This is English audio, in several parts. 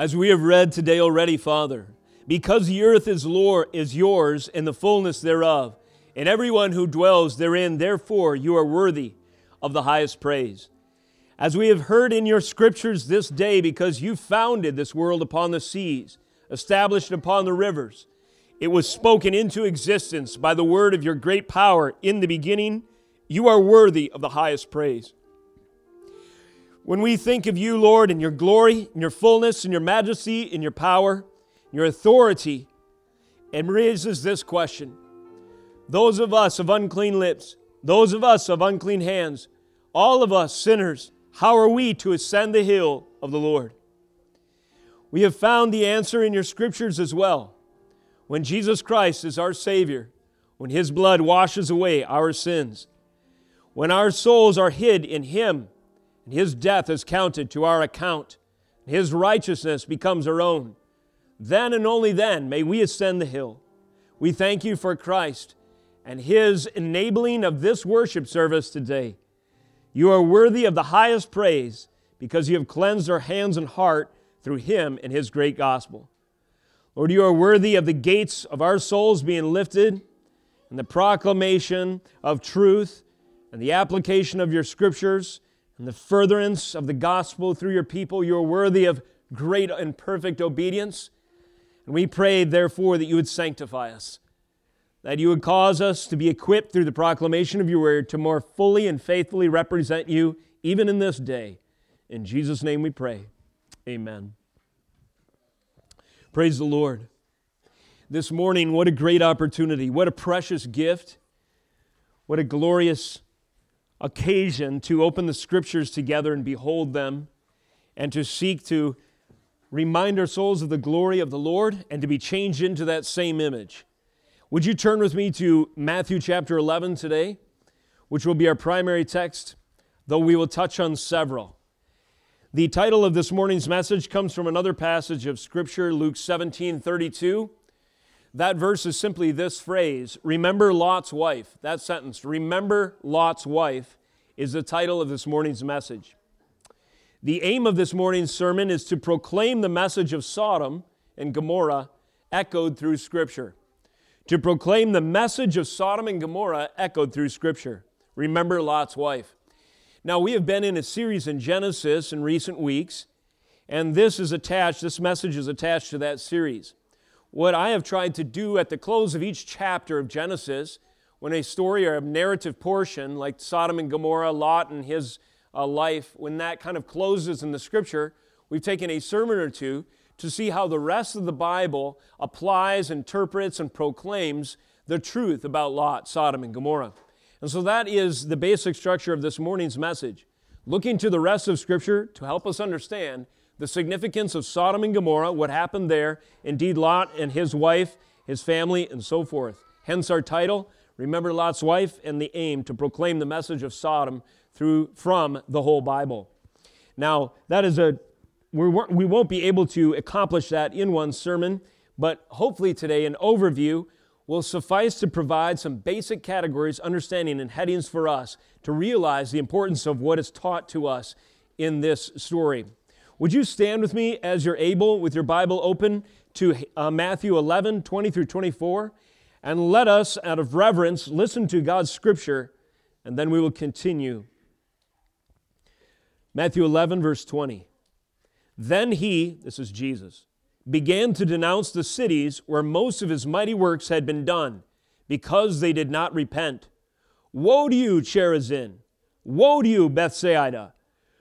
As we have read today already, Father, because the earth is, Lord, is yours and the fullness thereof, and everyone who dwells therein, therefore you are worthy of the highest praise. As we have heard in your scriptures this day, because you founded this world upon the seas, established upon the rivers, it was spoken into existence by the word of your great power in the beginning. You are worthy of the highest praise. When we think of you, Lord, in your glory, in your fullness, in your majesty, in your power, your authority, it raises this question. Those of us of unclean lips, those of us of unclean hands, all of us sinners, how are we to ascend the hill of the Lord? We have found the answer in your scriptures as well. When Jesus Christ is our Savior, when His blood washes away our sins, when our souls are hid in Him, and His death is counted to our account, His righteousness becomes our own, then and only then may we ascend the hill. We thank you for Christ and His enabling of this worship service today. You are worthy of the highest praise because you have cleansed our hands and heart through Him and His great gospel. Lord, you are worthy of the gates of our souls being lifted and the proclamation of truth and the application of your scriptures and the furtherance of the gospel through your people. You are worthy of great and perfect obedience. And we pray, therefore, that you would sanctify us, that you would cause us to be equipped through the proclamation of your word to more fully and faithfully represent you even in this day. In Jesus' name we pray. Amen. Praise the Lord. This morning, what a great opportunity. What a precious gift. What a glorious occasion to open the scriptures together and behold them and to seek to remind our souls of the glory of the Lord and to be changed into that same image. Would you turn with me to Matthew chapter 11 today, which will be our primary text, though we will touch on several. The title of this morning's message comes from another passage of Scripture, Luke 17 32. That verse is simply this phrase Remember Lot's wife. That sentence, Remember Lot's wife, is the title of this morning's message. The aim of this morning's sermon is to proclaim the message of Sodom and Gomorrah echoed through Scripture. To proclaim the message of Sodom and Gomorrah echoed through Scripture. Remember Lot's wife. Now, we have been in a series in Genesis in recent weeks, and this is attached, this message is attached to that series. What I have tried to do at the close of each chapter of Genesis, when a story or a narrative portion like Sodom and Gomorrah, Lot and his uh, life, when that kind of closes in the scripture, we've taken a sermon or two to see how the rest of the Bible applies, interprets, and proclaims the truth about Lot, Sodom, and Gomorrah. And so that is the basic structure of this morning's message. Looking to the rest of Scripture to help us understand the significance of Sodom and Gomorrah, what happened there, indeed, Lot and his wife, his family, and so forth. Hence our title, Remember Lot's Wife, and the aim to proclaim the message of Sodom through, from the whole Bible. Now, that is a, we won't be able to accomplish that in one sermon, but hopefully today, an overview will suffice to provide some basic categories, understanding, and headings for us to realize the importance of what is taught to us in this story. Would you stand with me as you're able with your Bible open to uh, Matthew 11, 20 through 24? And let us, out of reverence, listen to God's scripture, and then we will continue. Matthew 11, verse 20. Then he, this is Jesus, began to denounce the cities where most of his mighty works had been done, because they did not repent. Woe to you, Chorazin! Woe to you, Bethsaida!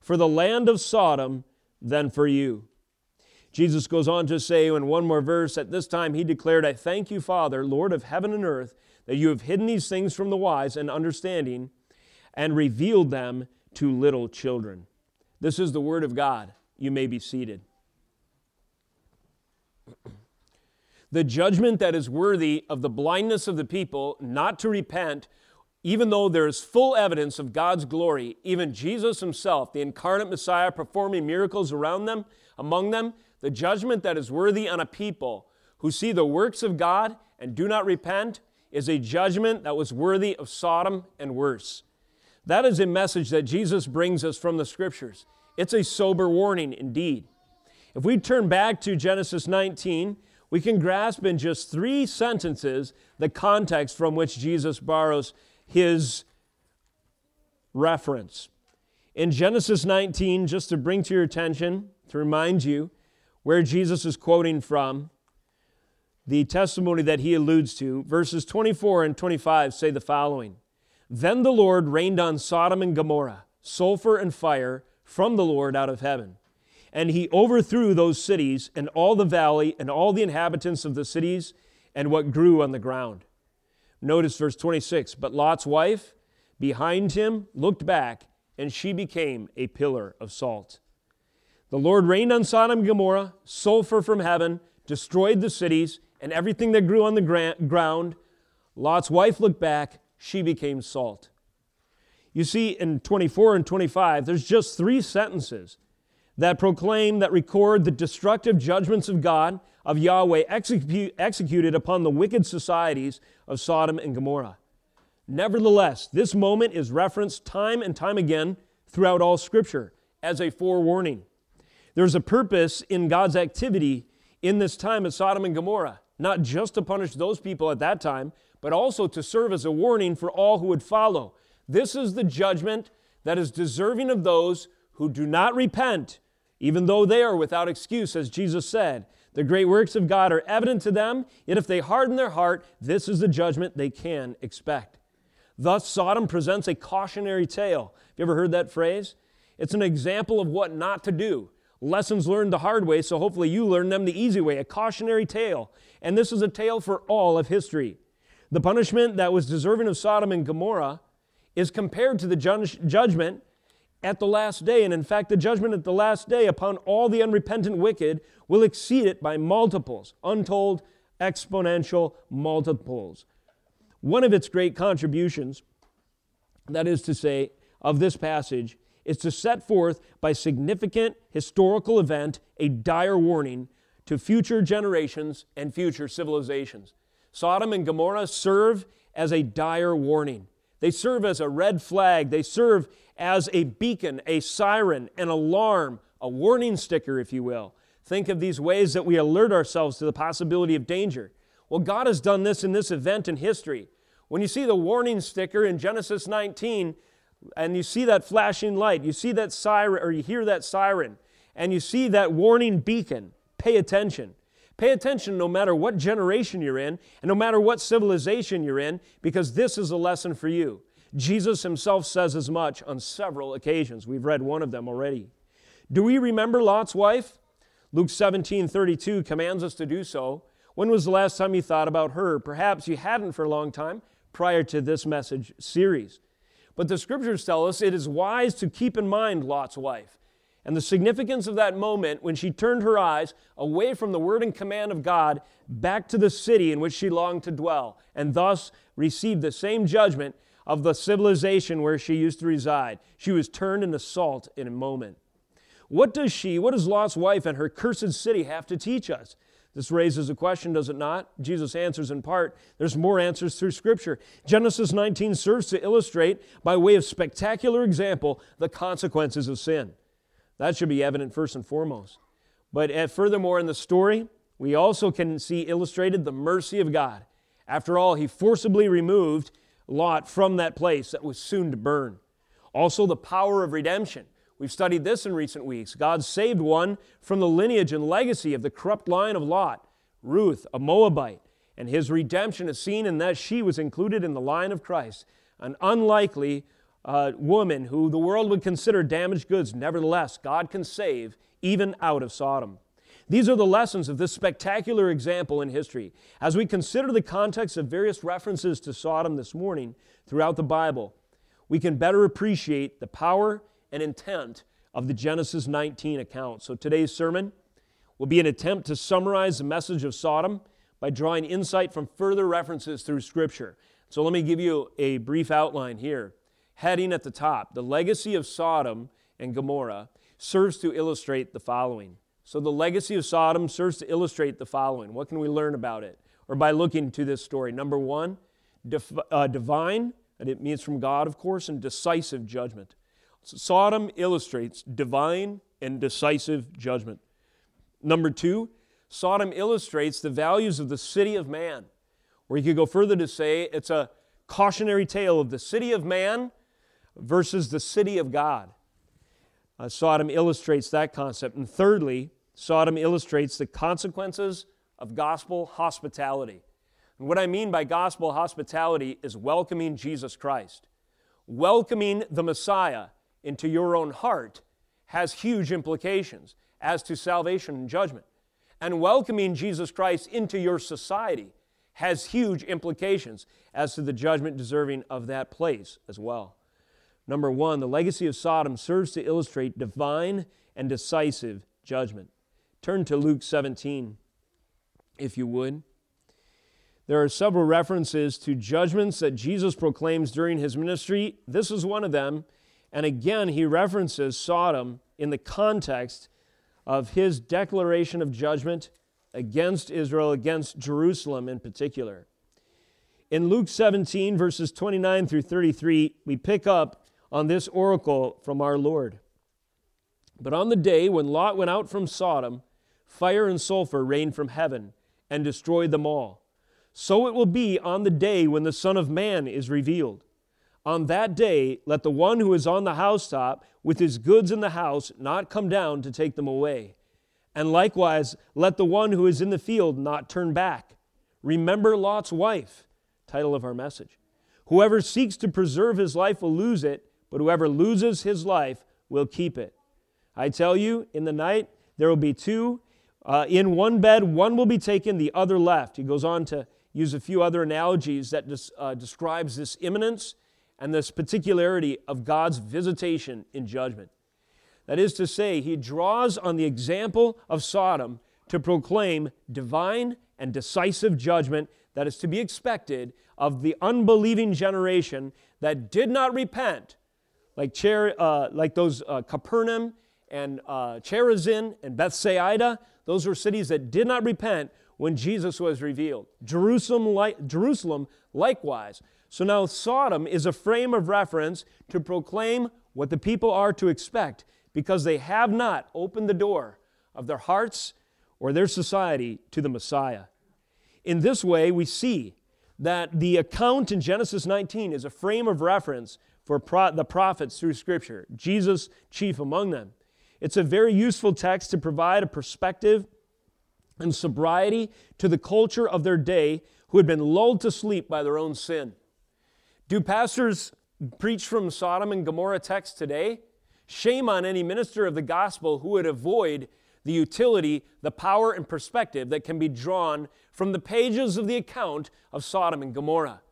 for the land of Sodom than for you. Jesus goes on to say in one more verse, at this time he declared, I thank you, Father, Lord of heaven and earth, that you have hidden these things from the wise and understanding and revealed them to little children. This is the word of God. You may be seated. the judgment that is worthy of the blindness of the people not to repent, even though there is full evidence of God's glory, even Jesus himself, the incarnate Messiah, performing miracles around them, among them, the judgment that is worthy on a people who see the works of God and do not repent is a judgment that was worthy of Sodom and worse. That is a message that Jesus brings us from the scriptures. It's a sober warning indeed. If we turn back to Genesis 19, we can grasp in just three sentences the context from which Jesus borrows his reference. In Genesis 19, just to bring to your attention, to remind you where Jesus is quoting from, the testimony that he alludes to, verses 24 and 25 say the following Then the Lord rained on Sodom and Gomorrah sulfur and fire from the Lord out of heaven. And he overthrew those cities and all the valley and all the inhabitants of the cities and what grew on the ground. Notice verse 26 But Lot's wife behind him looked back, and she became a pillar of salt. The Lord rained on Sodom and Gomorrah, sulfur from heaven, destroyed the cities and everything that grew on the ground. Lot's wife looked back, she became salt. You see, in 24 and 25, there's just three sentences that proclaim, that record the destructive judgments of God, of Yahweh, execute, executed upon the wicked societies of Sodom and Gomorrah. Nevertheless, this moment is referenced time and time again throughout all Scripture as a forewarning. There's a purpose in God's activity in this time at Sodom and Gomorrah, not just to punish those people at that time, but also to serve as a warning for all who would follow. This is the judgment that is deserving of those who do not repent, even though they are without excuse, as Jesus said. The great works of God are evident to them, yet if they harden their heart, this is the judgment they can expect. Thus, Sodom presents a cautionary tale. Have you ever heard that phrase? It's an example of what not to do. Lessons learned the hard way, so hopefully you learn them the easy way. A cautionary tale. And this is a tale for all of history. The punishment that was deserving of Sodom and Gomorrah is compared to the judgment at the last day. And in fact, the judgment at the last day upon all the unrepentant wicked will exceed it by multiples, untold exponential multiples. One of its great contributions, that is to say, of this passage, is to set forth by significant historical event a dire warning to future generations and future civilizations. Sodom and Gomorrah serve as a dire warning. They serve as a red flag. They serve as a beacon, a siren, an alarm, a warning sticker, if you will. Think of these ways that we alert ourselves to the possibility of danger. Well, God has done this in this event in history. When you see the warning sticker in Genesis 19, and you see that flashing light, you see that siren, or you hear that siren, and you see that warning beacon, pay attention. Pay attention no matter what generation you're in and no matter what civilization you're in, because this is a lesson for you. Jesus himself says as much on several occasions. We've read one of them already. Do we remember Lot's wife? Luke 17 32 commands us to do so. When was the last time you thought about her? Perhaps you hadn't for a long time prior to this message series. But the scriptures tell us it is wise to keep in mind Lot's wife and the significance of that moment when she turned her eyes away from the word and command of God back to the city in which she longed to dwell, and thus received the same judgment of the civilization where she used to reside. She was turned into salt in a moment. What does she, what does Lot's wife and her cursed city have to teach us? This raises a question, does it not? Jesus answers in part. There's more answers through Scripture. Genesis 19 serves to illustrate, by way of spectacular example, the consequences of sin. That should be evident first and foremost. But uh, furthermore, in the story, we also can see illustrated the mercy of God. After all, he forcibly removed Lot from that place that was soon to burn. Also, the power of redemption. We've studied this in recent weeks. God saved one from the lineage and legacy of the corrupt line of Lot, Ruth, a Moabite, and his redemption is seen in that she was included in the line of Christ, an unlikely uh, woman who the world would consider damaged goods. Nevertheless, God can save even out of Sodom. These are the lessons of this spectacular example in history. As we consider the context of various references to Sodom this morning throughout the Bible, we can better appreciate the power and intent of the Genesis 19 account. So today's sermon will be an attempt to summarize the message of Sodom by drawing insight from further references through Scripture. So let me give you a brief outline here. Heading at the top, the legacy of Sodom and Gomorrah serves to illustrate the following. So, the legacy of Sodom serves to illustrate the following. What can we learn about it? Or by looking to this story? Number one, uh, divine, and it means from God, of course, and decisive judgment. So Sodom illustrates divine and decisive judgment. Number two, Sodom illustrates the values of the city of man. Or you could go further to say it's a cautionary tale of the city of man versus the city of God. Uh, Sodom illustrates that concept. And thirdly, Sodom illustrates the consequences of gospel hospitality. And what I mean by gospel hospitality is welcoming Jesus Christ. Welcoming the Messiah into your own heart has huge implications as to salvation and judgment. And welcoming Jesus Christ into your society has huge implications as to the judgment deserving of that place as well. Number one, the legacy of Sodom serves to illustrate divine and decisive judgment. Turn to Luke 17, if you would. There are several references to judgments that Jesus proclaims during his ministry. This is one of them. And again, he references Sodom in the context of his declaration of judgment against Israel, against Jerusalem in particular. In Luke 17, verses 29 through 33, we pick up on this oracle from our Lord. But on the day when Lot went out from Sodom, fire and sulfur rained from heaven and destroyed them all. So it will be on the day when the Son of Man is revealed. On that day, let the one who is on the housetop with his goods in the house not come down to take them away. And likewise, let the one who is in the field not turn back. Remember Lot's wife, title of our message. Whoever seeks to preserve his life will lose it, but whoever loses his life will keep it. I tell you, in the night there will be two uh, in one bed, one will be taken, the other left. He goes on to use a few other analogies that des- uh, describes this imminence and this particularity of God's visitation in judgment. That is to say, he draws on the example of Sodom to proclaim divine and decisive judgment that is to be expected of the unbelieving generation that did not repent, like, Cher, uh, like those uh, Capernaum and uh, Chorazin and Bethsaida. Those were cities that did not repent when Jesus was revealed. Jerusalem, Jerusalem likewise. So now Sodom is a frame of reference to proclaim what the people are to expect because they have not opened the door of their hearts or their society to the Messiah. In this way, we see that the account in Genesis 19 is a frame of reference for pro- the prophets through Scripture, Jesus chief among them. It's a very useful text to provide a perspective and sobriety to the culture of their day who had been lulled to sleep by their own sin. Do pastors preach from Sodom and Gomorrah text today? Shame on any minister of the gospel who would avoid the utility, the power, and perspective that can be drawn from the pages of the account of Sodom and Gomorrah.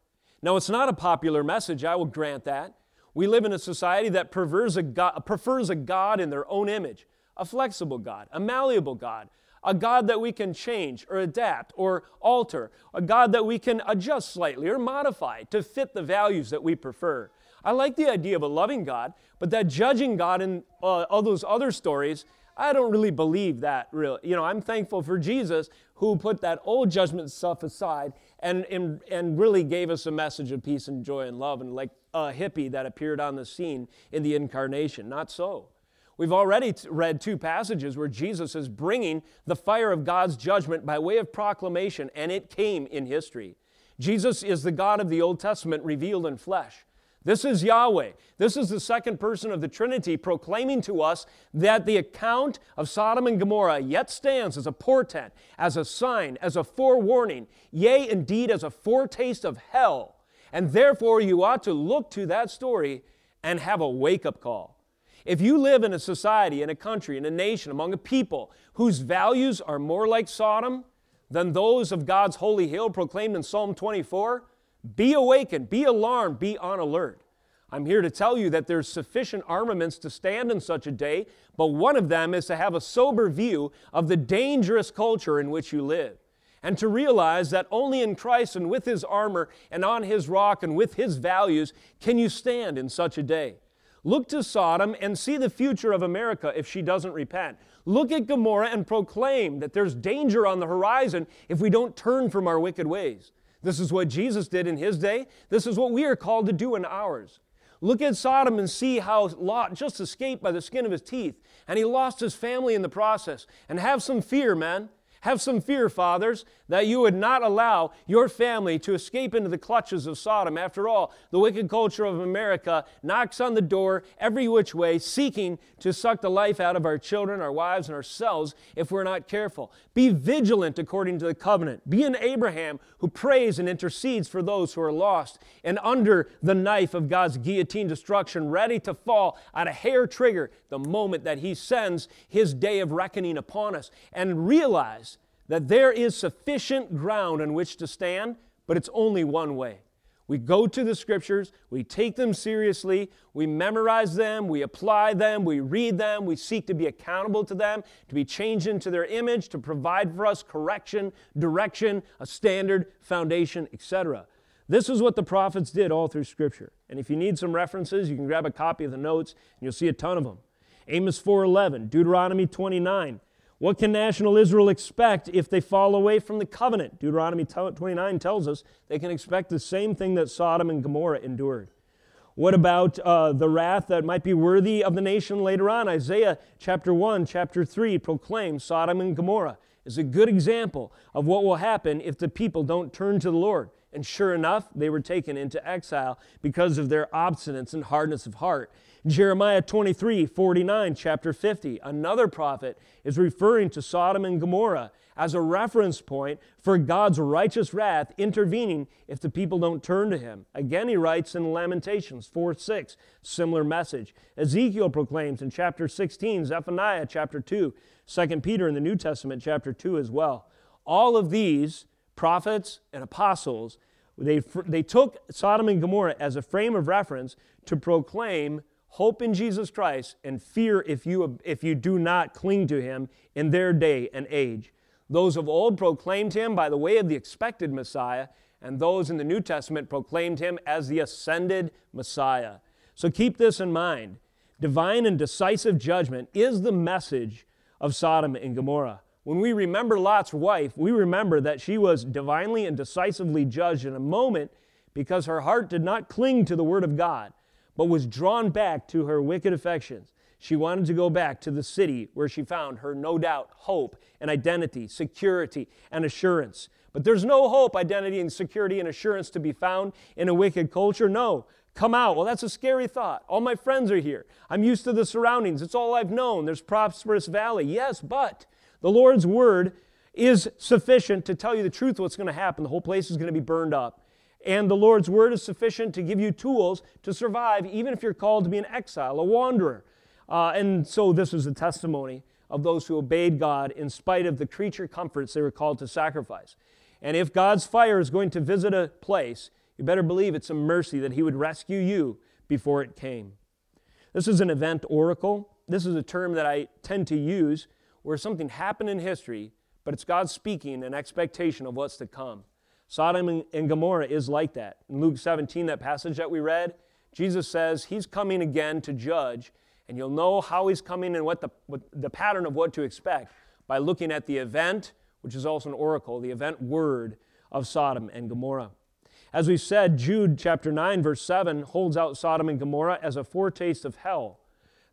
Now, it's not a popular message, I will grant that. We live in a society that prefers a God, prefers a God in their own image, a flexible God, a malleable God, a God that we can change or adapt or alter, a God that we can adjust slightly or modify to fit the values that we prefer. I like the idea of a loving God, but that judging God in uh, all those other stories, I don't really believe that really. You know, I'm thankful for Jesus who put that old judgment stuff aside and, and, and really gave us a message of peace and joy and love and like a hippie that appeared on the scene in the incarnation. Not so. We've already read two passages where Jesus is bringing the fire of God's judgment by way of proclamation, and it came in history. Jesus is the God of the Old Testament revealed in flesh. This is Yahweh. This is the second person of the Trinity proclaiming to us that the account of Sodom and Gomorrah yet stands as a portent, as a sign, as a forewarning, yea, indeed, as a foretaste of hell. And therefore, you ought to look to that story and have a wake up call. If you live in a society, in a country, in a nation, among a people whose values are more like Sodom than those of God's holy hill proclaimed in Psalm 24, be awakened, be alarmed, be on alert. I'm here to tell you that there's sufficient armaments to stand in such a day, but one of them is to have a sober view of the dangerous culture in which you live. And to realize that only in Christ and with His armor and on His rock and with His values can you stand in such a day. Look to Sodom and see the future of America if she doesn't repent. Look at Gomorrah and proclaim that there's danger on the horizon if we don't turn from our wicked ways. This is what Jesus did in his day. This is what we are called to do in ours. Look at Sodom and see how Lot just escaped by the skin of his teeth, and he lost his family in the process. And have some fear, man. Have some fear, fathers, that you would not allow your family to escape into the clutches of Sodom. After all, the wicked culture of America knocks on the door every which way, seeking to suck the life out of our children, our wives, and ourselves if we're not careful. Be vigilant according to the covenant. Be an Abraham who prays and intercedes for those who are lost and under the knife of God's guillotine destruction, ready to fall at a hair trigger the moment that He sends His day of reckoning upon us. And realize that there is sufficient ground on which to stand, but it's only one way. We go to the scriptures, we take them seriously, we memorize them, we apply them, we read them, we seek to be accountable to them, to be changed into their image, to provide for us correction, direction, a standard, foundation, etc. This is what the prophets did all through scripture. And if you need some references, you can grab a copy of the notes and you'll see a ton of them. Amos 4:11, Deuteronomy 29, what can national Israel expect if they fall away from the covenant? Deuteronomy 29 tells us they can expect the same thing that Sodom and Gomorrah endured. What about uh, the wrath that might be worthy of the nation later on? Isaiah chapter 1, chapter 3 proclaims Sodom and Gomorrah is a good example of what will happen if the people don't turn to the Lord. And sure enough, they were taken into exile because of their obstinance and hardness of heart. Jeremiah 23, 49, chapter 50, another prophet is referring to Sodom and Gomorrah as a reference point for God's righteous wrath intervening if the people don't turn to him. Again, he writes in Lamentations 4 6, similar message. Ezekiel proclaims in chapter 16, Zephaniah chapter 2, 2 Peter in the New Testament chapter 2 as well. All of these prophets and apostles, they, they took Sodom and Gomorrah as a frame of reference to proclaim hope in Jesus Christ and fear if you, if you do not cling to him in their day and age. Those of old proclaimed him by the way of the expected Messiah, and those in the New Testament proclaimed him as the ascended Messiah. So keep this in mind. Divine and decisive judgment is the message of Sodom and Gomorrah. When we remember Lot's wife, we remember that she was divinely and decisively judged in a moment because her heart did not cling to the Word of God but was drawn back to her wicked affections. She wanted to go back to the city where she found her, no doubt, hope and identity, security and assurance. But there's no hope, identity, and security and assurance to be found in a wicked culture. No. Come out. Well, that's a scary thought. All my friends are here. I'm used to the surroundings. It's all I've known. There's prosperous valley. Yes, but the Lord's word is sufficient to tell you the truth what's going to happen. The whole place is going to be burned up. And the Lord's word is sufficient to give you tools to survive, even if you're called to be an exile, a wanderer. Uh, and so this is a testimony of those who obeyed God in spite of the creature comforts they were called to sacrifice. And if God's fire is going to visit a place, you better believe it's a mercy that He would rescue you before it came. This is an event oracle. This is a term that I tend to use where something happened in history, but it's God speaking an expectation of what's to come. Sodom and Gomorrah is like that. In Luke 17, that passage that we read, Jesus says he's coming again to judge, and you'll know how he's coming and what the, what the pattern of what to expect by looking at the event, which is also an oracle, the event word of Sodom and Gomorrah. As we said, Jude chapter 9, verse 7 holds out Sodom and Gomorrah as a foretaste of hell.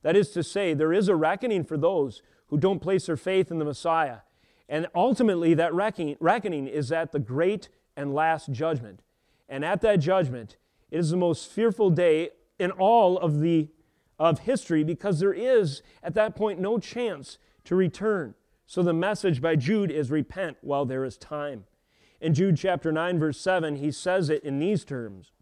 That is to say, there is a reckoning for those who don't place their faith in the Messiah. And ultimately, that reckoning, reckoning is at the great and last judgment. And at that judgment, it is the most fearful day in all of the of history because there is at that point no chance to return. So the message by Jude is repent while there is time. In Jude chapter 9 verse 7, he says it in these terms.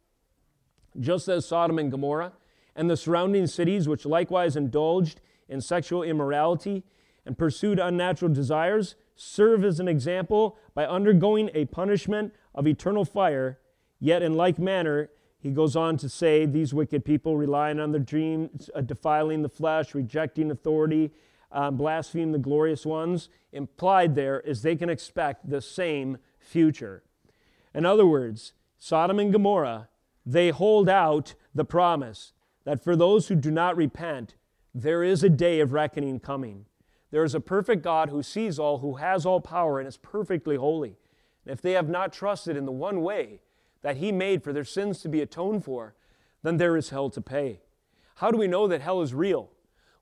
Just as Sodom and Gomorrah and the surrounding cities which likewise indulged in sexual immorality and pursued unnatural desires serve as an example by undergoing a punishment of eternal fire. Yet, in like manner, he goes on to say, These wicked people, relying on their dreams, uh, defiling the flesh, rejecting authority, um, blaspheme the glorious ones, implied there is they can expect the same future. In other words, Sodom and Gomorrah, they hold out the promise that for those who do not repent, there is a day of reckoning coming. There is a perfect God who sees all, who has all power, and is perfectly holy. If they have not trusted in the one way that He made for their sins to be atoned for, then there is hell to pay. How do we know that hell is real?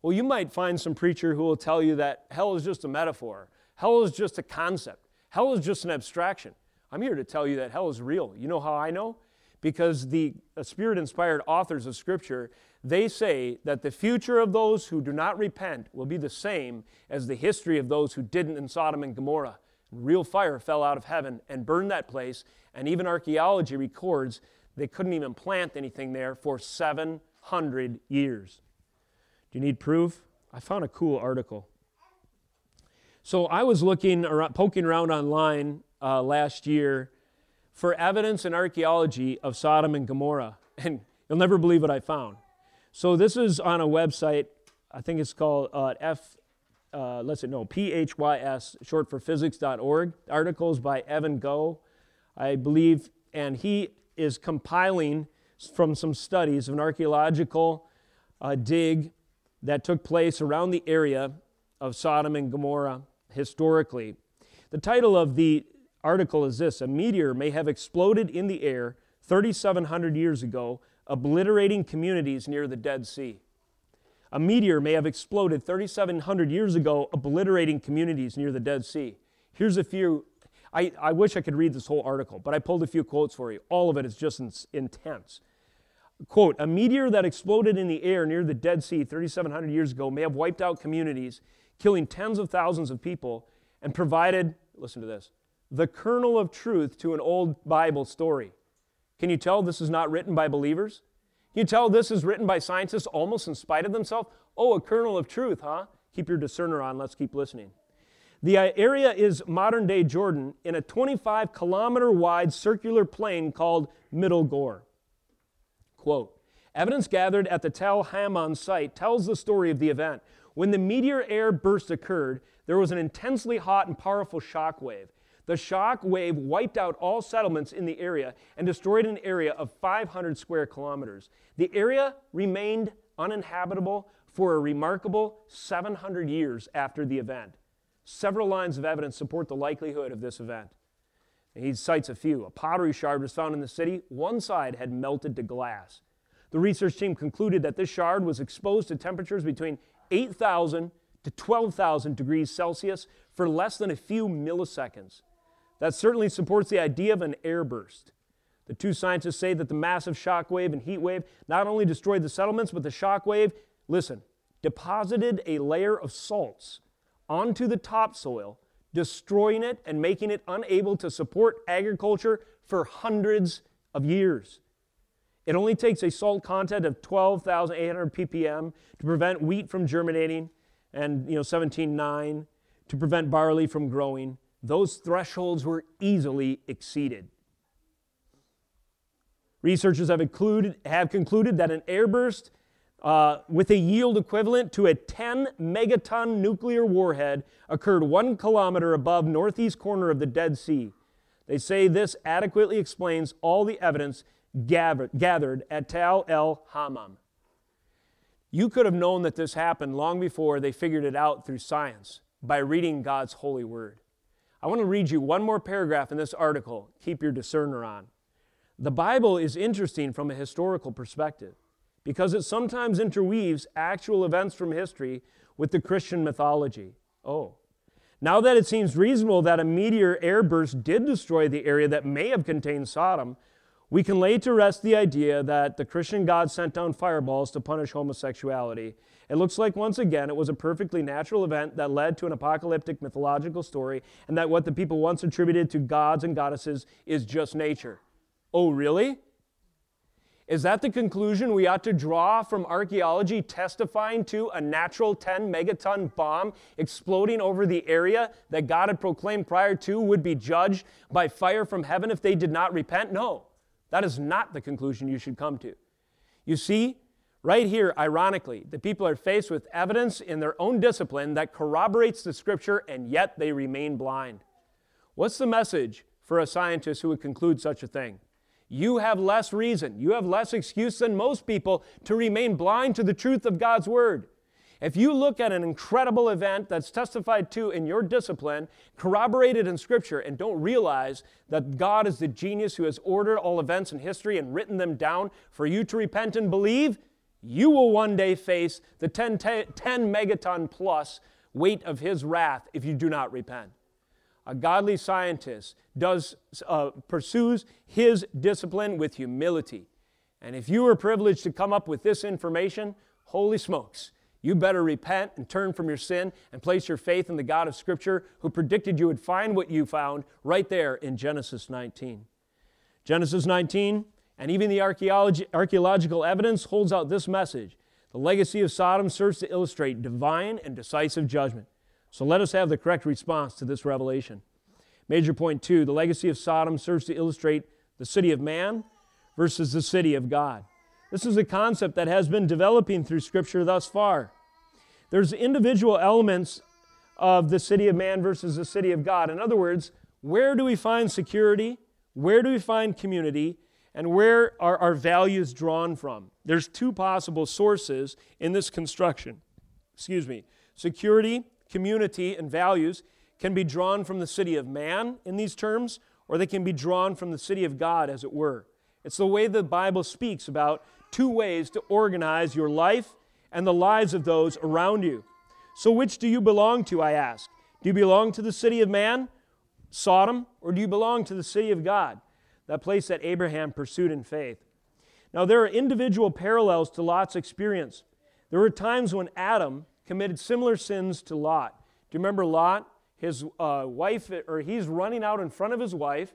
Well, you might find some preacher who will tell you that hell is just a metaphor, hell is just a concept, hell is just an abstraction. I'm here to tell you that hell is real. You know how I know? Because the uh, spirit inspired authors of Scripture, they say that the future of those who do not repent will be the same as the history of those who didn't in Sodom and Gomorrah. Real fire fell out of heaven and burned that place, and even archaeology records they couldn't even plant anything there for 700 years. Do you need proof? I found a cool article. So I was looking, around, poking around online uh, last year for evidence in archaeology of Sodom and Gomorrah, and you'll never believe what I found. So this is on a website. I think it's called uh, F. Uh, let's see, no, PHYS, short for physics.org. Articles by Evan Gough, I believe, and he is compiling from some studies of an archaeological uh, dig that took place around the area of Sodom and Gomorrah historically. The title of the article is this A meteor may have exploded in the air 3,700 years ago, obliterating communities near the Dead Sea. A meteor may have exploded 3,700 years ago, obliterating communities near the Dead Sea. Here's a few. I, I wish I could read this whole article, but I pulled a few quotes for you. All of it is just in, intense. Quote A meteor that exploded in the air near the Dead Sea 3,700 years ago may have wiped out communities, killing tens of thousands of people, and provided, listen to this, the kernel of truth to an old Bible story. Can you tell this is not written by believers? You tell this is written by scientists almost in spite of themselves? Oh, a kernel of truth, huh? Keep your discerner on. Let's keep listening. The uh, area is modern day Jordan in a 25 kilometer wide circular plain called Middle Ghor. Quote Evidence gathered at the Tel Hammam site tells the story of the event. When the meteor air burst occurred, there was an intensely hot and powerful shock wave. The shock wave wiped out all settlements in the area and destroyed an area of 500 square kilometers. The area remained uninhabitable for a remarkable 700 years after the event. Several lines of evidence support the likelihood of this event. He cites a few. A pottery shard was found in the city. One side had melted to glass. The research team concluded that this shard was exposed to temperatures between 8,000 to 12,000 degrees Celsius for less than a few milliseconds. That certainly supports the idea of an airburst. The two scientists say that the massive shock wave and heat wave not only destroyed the settlements, but the shock wave, listen, deposited a layer of salts onto the topsoil, destroying it and making it unable to support agriculture for hundreds of years. It only takes a salt content of 12,800 ppm to prevent wheat from germinating and you know 17.9 to prevent barley from growing those thresholds were easily exceeded. Researchers have, included, have concluded that an airburst uh, with a yield equivalent to a 10 megaton nuclear warhead occurred one kilometer above northeast corner of the Dead Sea. They say this adequately explains all the evidence gathered at Tal el Hammam. You could have known that this happened long before they figured it out through science by reading God's holy word. I want to read you one more paragraph in this article. Keep your discerner on. The Bible is interesting from a historical perspective because it sometimes interweaves actual events from history with the Christian mythology. Oh. Now that it seems reasonable that a meteor airburst did destroy the area that may have contained Sodom, we can lay to rest the idea that the Christian God sent down fireballs to punish homosexuality it looks like once again it was a perfectly natural event that led to an apocalyptic mythological story, and that what the people once attributed to gods and goddesses is just nature. Oh, really? Is that the conclusion we ought to draw from archaeology testifying to a natural 10 megaton bomb exploding over the area that God had proclaimed prior to would be judged by fire from heaven if they did not repent? No, that is not the conclusion you should come to. You see, Right here, ironically, the people are faced with evidence in their own discipline that corroborates the scripture, and yet they remain blind. What's the message for a scientist who would conclude such a thing? You have less reason, you have less excuse than most people to remain blind to the truth of God's Word. If you look at an incredible event that's testified to in your discipline, corroborated in Scripture, and don't realize that God is the genius who has ordered all events in history and written them down for you to repent and believe, you will one day face the 10, 10, 10 megaton plus weight of His wrath if you do not repent. A godly scientist does, uh, pursues his discipline with humility. And if you are privileged to come up with this information, holy smokes, you better repent and turn from your sin and place your faith in the God of Scripture who predicted you would find what you found right there in Genesis 19. Genesis 19, and even the archaeological evidence holds out this message. The legacy of Sodom serves to illustrate divine and decisive judgment. So let us have the correct response to this revelation. Major point two the legacy of Sodom serves to illustrate the city of man versus the city of God. This is a concept that has been developing through Scripture thus far. There's individual elements of the city of man versus the city of God. In other words, where do we find security? Where do we find community? And where are our values drawn from? There's two possible sources in this construction. Excuse me. Security, community, and values can be drawn from the city of man in these terms, or they can be drawn from the city of God, as it were. It's the way the Bible speaks about two ways to organize your life and the lives of those around you. So, which do you belong to, I ask? Do you belong to the city of man, Sodom, or do you belong to the city of God, that place that Abraham pursued in faith? Now, there are individual parallels to Lot's experience. There were times when Adam committed similar sins to Lot. Do you remember Lot? His uh, wife, or he's running out in front of his wife.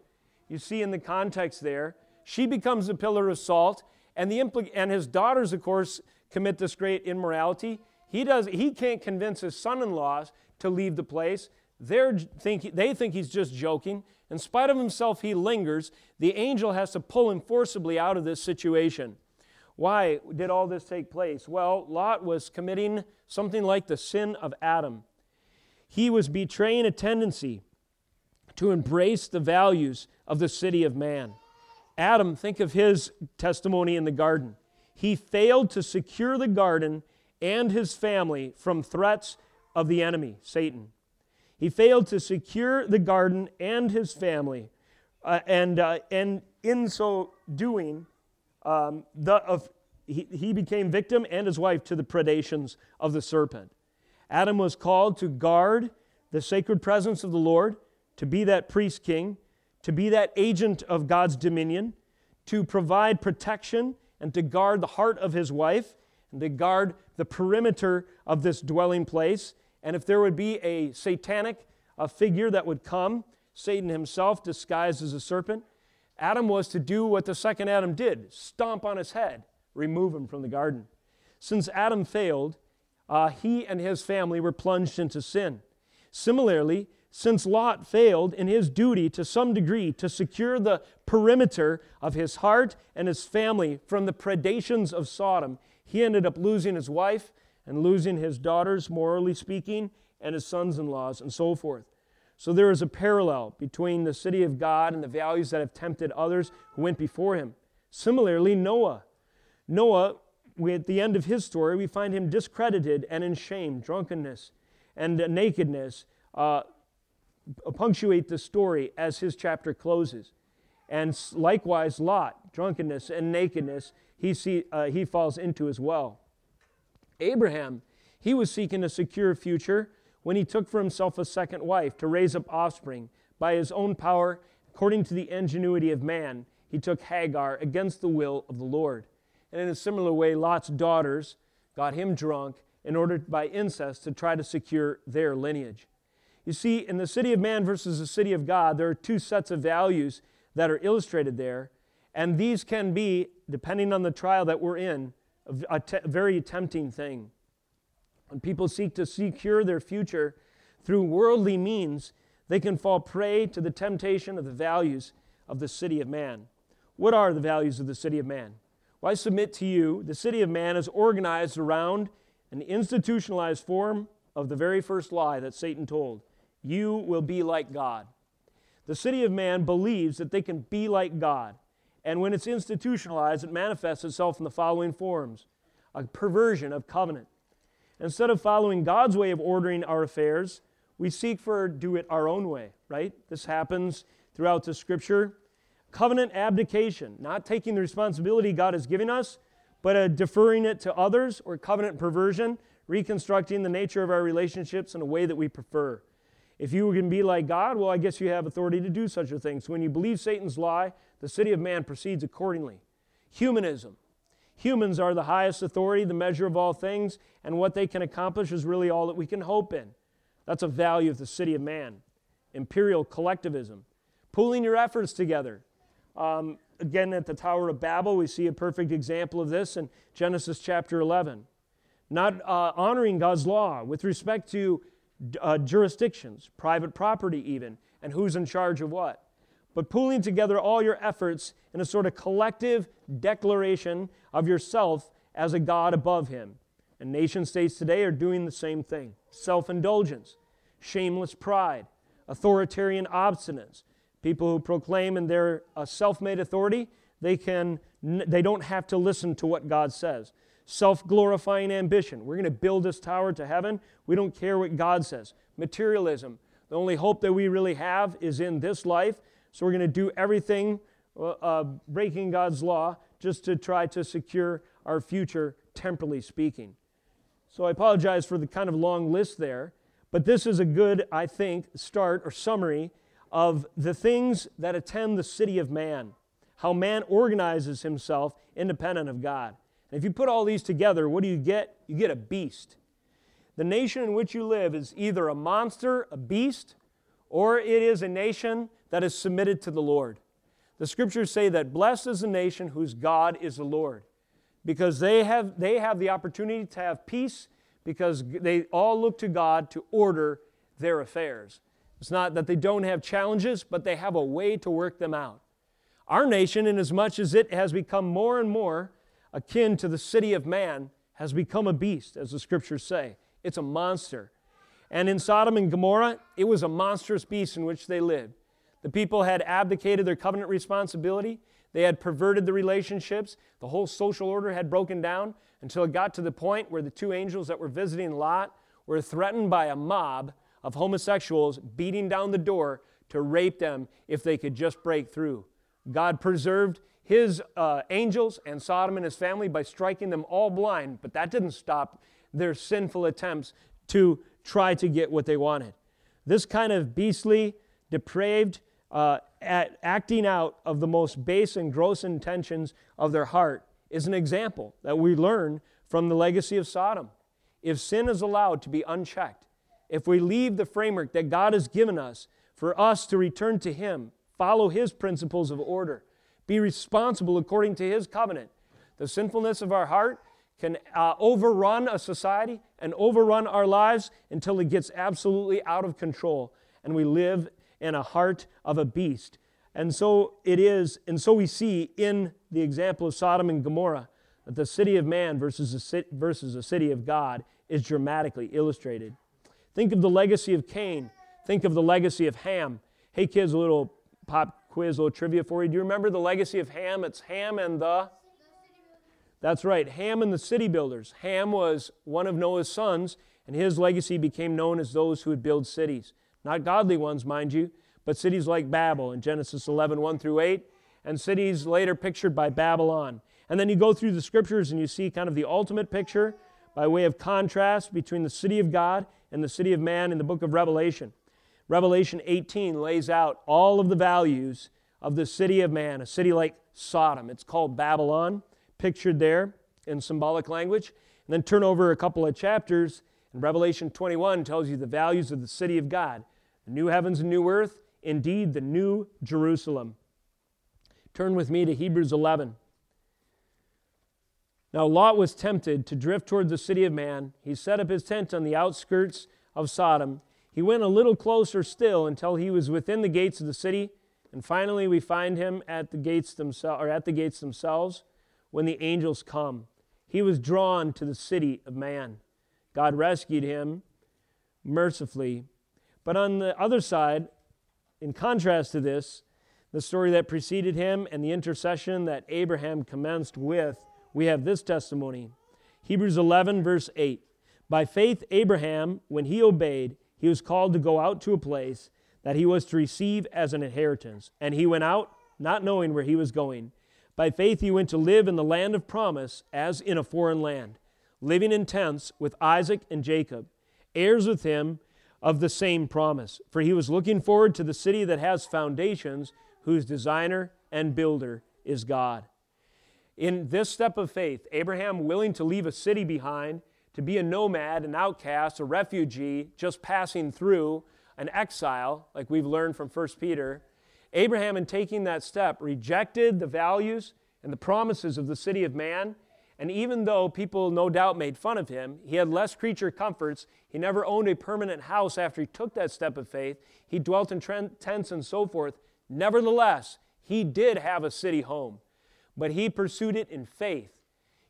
You see in the context there. She becomes a pillar of salt. And, the impl- and his daughters, of course, commit this great immorality. He, does, he can't convince his son in laws to leave the place. They're think, they think he's just joking. In spite of himself, he lingers. The angel has to pull him forcibly out of this situation. Why did all this take place? Well, Lot was committing something like the sin of Adam. He was betraying a tendency to embrace the values of the city of man. Adam, think of his testimony in the garden. He failed to secure the garden and his family from threats of the enemy, Satan. He failed to secure the garden and his family. Uh, and, uh, and in so doing, um, the, of, he, he became victim and his wife to the predations of the serpent. Adam was called to guard the sacred presence of the Lord, to be that priest king, to be that agent of God's dominion, to provide protection and to guard the heart of his wife, and to guard the perimeter of this dwelling place. And if there would be a satanic a figure that would come, Satan himself disguised as a serpent, Adam was to do what the second Adam did stomp on his head, remove him from the garden. Since Adam failed, uh, he and his family were plunged into sin. Similarly, since Lot failed in his duty to some degree to secure the perimeter of his heart and his family from the predations of Sodom, he ended up losing his wife and losing his daughters, morally speaking, and his sons in laws, and so forth. So there is a parallel between the city of God and the values that have tempted others who went before him. Similarly, Noah. Noah, we, at the end of his story, we find him discredited and in shame, drunkenness, and nakedness. Uh, punctuate the story as his chapter closes. And likewise, Lot, drunkenness and nakedness, he, see, uh, he falls into as well. Abraham, he was seeking a secure future when he took for himself a second wife to raise up offspring. By his own power, according to the ingenuity of man, he took Hagar against the will of the Lord. And in a similar way, Lot's daughters got him drunk in order by incest to try to secure their lineage. You see, in the city of man versus the city of God, there are two sets of values that are illustrated there. And these can be, depending on the trial that we're in, a very tempting thing. When people seek to secure their future through worldly means, they can fall prey to the temptation of the values of the city of man. What are the values of the city of man? Well, I submit to you, the city of man is organized around an institutionalized form of the very first lie that Satan told you will be like God. The city of man believes that they can be like God. And when it's institutionalized, it manifests itself in the following forms a perversion of covenant. Instead of following God's way of ordering our affairs, we seek for do it our own way, right? This happens throughout the scripture. Covenant abdication, not taking the responsibility God has given us, but uh, deferring it to others, or covenant perversion, reconstructing the nature of our relationships in a way that we prefer. If you can be like God, well, I guess you have authority to do such a thing. So when you believe Satan's lie, the city of man proceeds accordingly. Humanism. Humans are the highest authority, the measure of all things, and what they can accomplish is really all that we can hope in. That's a value of the city of man. Imperial collectivism. Pooling your efforts together. Um, again, at the Tower of Babel, we see a perfect example of this in Genesis chapter 11. Not uh, honoring God's law with respect to uh, jurisdictions, private property, even, and who's in charge of what. But pooling together all your efforts in a sort of collective declaration of yourself as a God above Him. And nation states today are doing the same thing self indulgence, shameless pride, authoritarian obstinance. People who proclaim in their uh, self made authority, they, can, they don't have to listen to what God says self glorifying ambition. We're going to build this tower to heaven. We don't care what God says. Materialism. The only hope that we really have is in this life. So we're going to do everything uh, uh, breaking God's law just to try to secure our future, temporally speaking. So I apologize for the kind of long list there, but this is a good, I think, start or summary of the things that attend the city of man, how man organizes himself independent of God. And if you put all these together, what do you get? You get a beast. The nation in which you live is either a monster, a beast, or it is a nation that is submitted to the Lord. The scriptures say that blessed is the nation whose God is the Lord, because they have, they have the opportunity to have peace because they all look to God to order their affairs. It's not that they don't have challenges, but they have a way to work them out. Our nation, inasmuch as it has become more and more akin to the city of man, has become a beast, as the scriptures say. It's a monster. And in Sodom and Gomorrah, it was a monstrous beast in which they lived. The people had abdicated their covenant responsibility. They had perverted the relationships. The whole social order had broken down until it got to the point where the two angels that were visiting Lot were threatened by a mob of homosexuals beating down the door to rape them if they could just break through. God preserved his uh, angels and Sodom and his family by striking them all blind, but that didn't stop their sinful attempts to try to get what they wanted. This kind of beastly, depraved, uh, acting out of the most base and gross intentions of their heart is an example that we learn from the legacy of Sodom. If sin is allowed to be unchecked, if we leave the framework that God has given us for us to return to Him, follow His principles of order, be responsible according to His covenant. The sinfulness of our heart can uh, overrun a society and overrun our lives until it gets absolutely out of control and we live in a heart of a beast. And so it is, and so we see in the example of Sodom and Gomorrah that the city of man versus the, city, versus the city of God is dramatically illustrated. Think of the legacy of Cain. Think of the legacy of Ham. Hey, kids, a little pop quiz, a little trivia for you. Do you remember the legacy of Ham? It's Ham and the. That's right, Ham and the city builders. Ham was one of Noah's sons, and his legacy became known as those who would build cities. Not godly ones, mind you, but cities like Babel in Genesis 11, 1 through 8, and cities later pictured by Babylon. And then you go through the scriptures and you see kind of the ultimate picture by way of contrast between the city of God and the city of man in the book of Revelation. Revelation 18 lays out all of the values of the city of man, a city like Sodom. It's called Babylon, pictured there in symbolic language. And then turn over a couple of chapters, and Revelation 21 tells you the values of the city of God the new heavens and new earth, indeed, the new Jerusalem. Turn with me to Hebrews 11. Now, Lot was tempted to drift toward the city of man. He set up his tent on the outskirts of Sodom he went a little closer still until he was within the gates of the city, and finally we find him at the gates themselves or at the gates themselves. When the angels come. He was drawn to the city of man. God rescued him mercifully. But on the other side, in contrast to this, the story that preceded him and the intercession that Abraham commenced with, we have this testimony. Hebrews 11, verse 8. By faith, Abraham, when he obeyed, he was called to go out to a place that he was to receive as an inheritance. And he went out, not knowing where he was going. By faith, he went to live in the land of promise as in a foreign land, living in tents with Isaac and Jacob, heirs with him of the same promise. For he was looking forward to the city that has foundations, whose designer and builder is God. In this step of faith, Abraham, willing to leave a city behind, to be a nomad, an outcast, a refugee, just passing through, an exile, like we've learned from 1 Peter, Abraham, in taking that step, rejected the values and the promises of the city of man. And even though people no doubt made fun of him, he had less creature comforts. He never owned a permanent house after he took that step of faith. He dwelt in tents and so forth. Nevertheless, he did have a city home, but he pursued it in faith.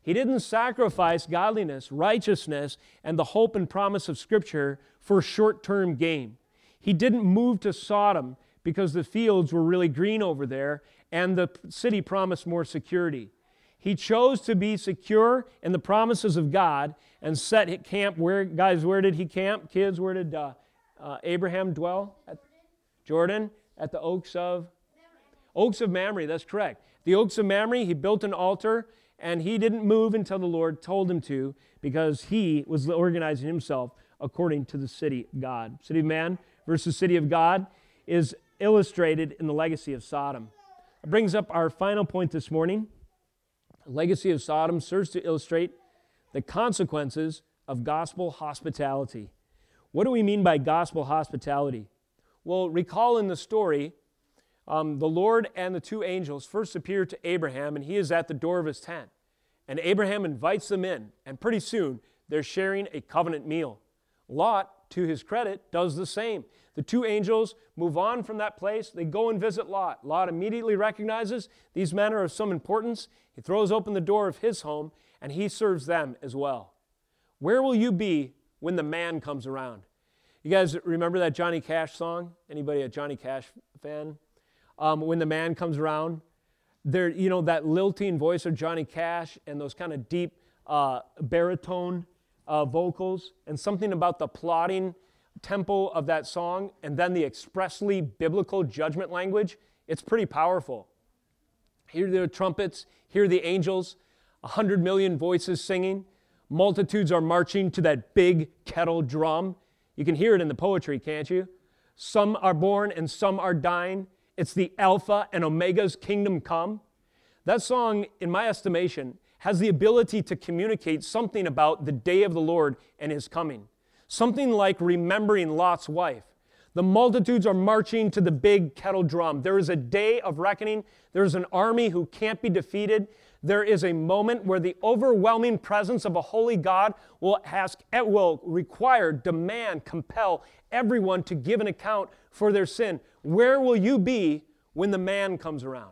He didn't sacrifice godliness, righteousness, and the hope and promise of Scripture for short term gain. He didn't move to Sodom because the fields were really green over there and the city promised more security. He chose to be secure in the promises of God and set camp where, guys, where did he camp? Kids, where did uh, uh, Abraham dwell? At Jordan at the Oaks of Oaks of Mamre, that's correct. The Oaks of Mamre, he built an altar and he didn't move until the Lord told him to because he was organizing himself according to the city of God. City of man versus city of God is illustrated in the legacy of Sodom. It brings up our final point this morning. The legacy of Sodom serves to illustrate the consequences of gospel hospitality. What do we mean by gospel hospitality? Well, recall in the story, um, the Lord and the two angels first appear to Abraham, and he is at the door of his tent. And Abraham invites them in, and pretty soon they're sharing a covenant meal. Lot, to his credit, does the same. The two angels move on from that place. They go and visit Lot. Lot immediately recognizes these men are of some importance. He throws open the door of his home, and he serves them as well. Where will you be when the man comes around? You guys remember that Johnny Cash song? Anybody a Johnny Cash fan? Um, when the man comes around, there, you know, that lilting voice of Johnny Cash and those kind of deep uh, baritone uh, vocals, and something about the plotting tempo of that song, and then the expressly biblical judgment language. It's pretty powerful. Hear the trumpets, hear the angels, a hundred million voices singing. Multitudes are marching to that big kettle drum. You can hear it in the poetry, can't you? Some are born and some are dying. It's the Alpha and Omega's kingdom come. That song, in my estimation, has the ability to communicate something about the day of the Lord and his coming. Something like remembering Lot's wife. The multitudes are marching to the big kettle drum. There is a day of reckoning. There is an army who can't be defeated there is a moment where the overwhelming presence of a holy God will ask, eh, will require, demand, compel everyone to give an account for their sin. Where will you be when the man comes around?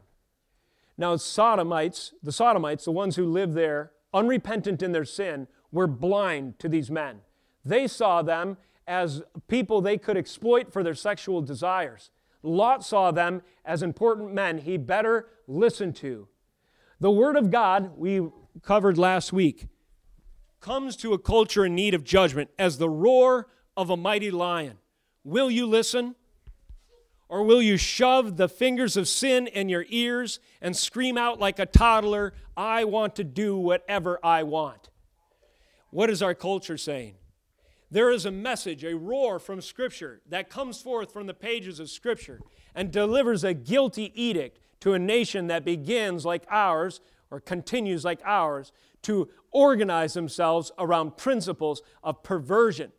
Now, Sodomites, the Sodomites, the ones who lived there, unrepentant in their sin, were blind to these men. They saw them as people they could exploit for their sexual desires. Lot saw them as important men he better listen to. The Word of God, we covered last week, comes to a culture in need of judgment as the roar of a mighty lion. Will you listen? Or will you shove the fingers of sin in your ears and scream out like a toddler, I want to do whatever I want? What is our culture saying? There is a message, a roar from Scripture that comes forth from the pages of Scripture and delivers a guilty edict to a nation that begins like ours or continues like ours to organize themselves around principles of perversion,